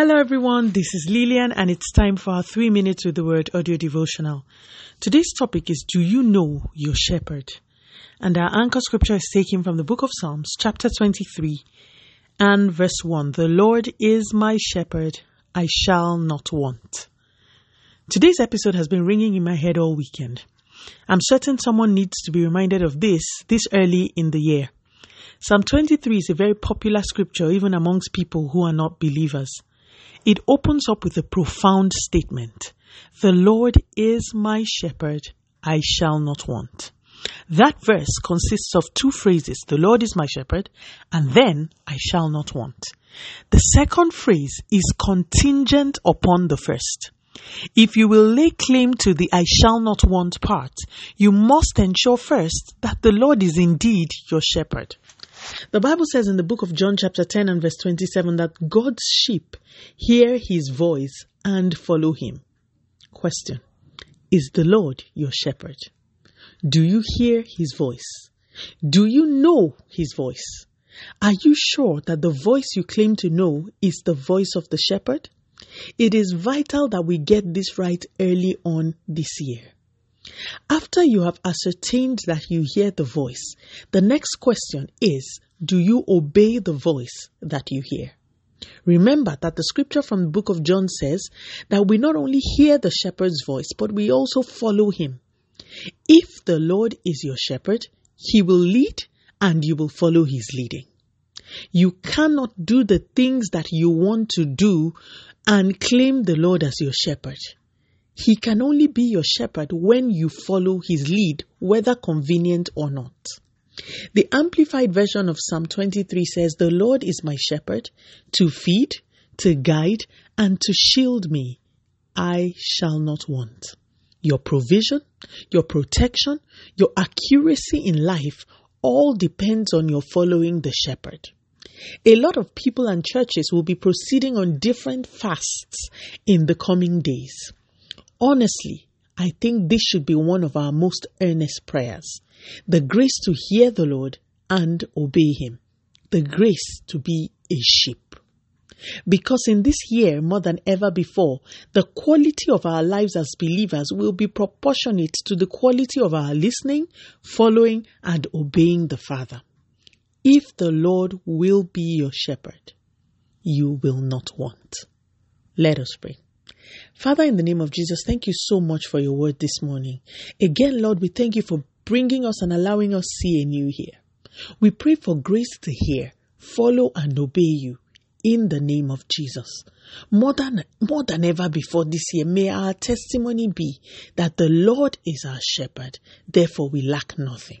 Hello, everyone. This is Lillian, and it's time for our three minutes with the word audio devotional. Today's topic is Do you know your shepherd? And our anchor scripture is taken from the book of Psalms, chapter 23, and verse 1. The Lord is my shepherd, I shall not want. Today's episode has been ringing in my head all weekend. I'm certain someone needs to be reminded of this this early in the year. Psalm 23 is a very popular scripture even amongst people who are not believers. It opens up with a profound statement The Lord is my shepherd, I shall not want. That verse consists of two phrases The Lord is my shepherd, and then I shall not want. The second phrase is contingent upon the first. If you will lay claim to the I shall not want part, you must ensure first that the Lord is indeed your shepherd. The Bible says in the book of John, chapter 10 and verse 27, that God's sheep hear his voice and follow him. Question Is the Lord your shepherd? Do you hear his voice? Do you know his voice? Are you sure that the voice you claim to know is the voice of the shepherd? It is vital that we get this right early on this year. After you have ascertained that you hear the voice, the next question is Do you obey the voice that you hear? Remember that the scripture from the book of John says that we not only hear the shepherd's voice, but we also follow him. If the Lord is your shepherd, he will lead and you will follow his leading. You cannot do the things that you want to do and claim the Lord as your shepherd. He can only be your shepherd when you follow his lead, whether convenient or not. The Amplified version of Psalm 23 says, The Lord is my shepherd to feed, to guide, and to shield me. I shall not want. Your provision, your protection, your accuracy in life all depends on your following the shepherd. A lot of people and churches will be proceeding on different fasts in the coming days. Honestly, I think this should be one of our most earnest prayers. The grace to hear the Lord and obey Him. The grace to be a sheep. Because in this year, more than ever before, the quality of our lives as believers will be proportionate to the quality of our listening, following, and obeying the Father. If the Lord will be your shepherd, you will not want. Let us pray. Father, in the name of Jesus, thank you so much for your word this morning. Again, Lord, we thank you for bringing us and allowing us see a new year. We pray for grace to hear, follow, and obey you in the name of Jesus. More than, more than ever before this year, may our testimony be that the Lord is our shepherd, therefore we lack nothing.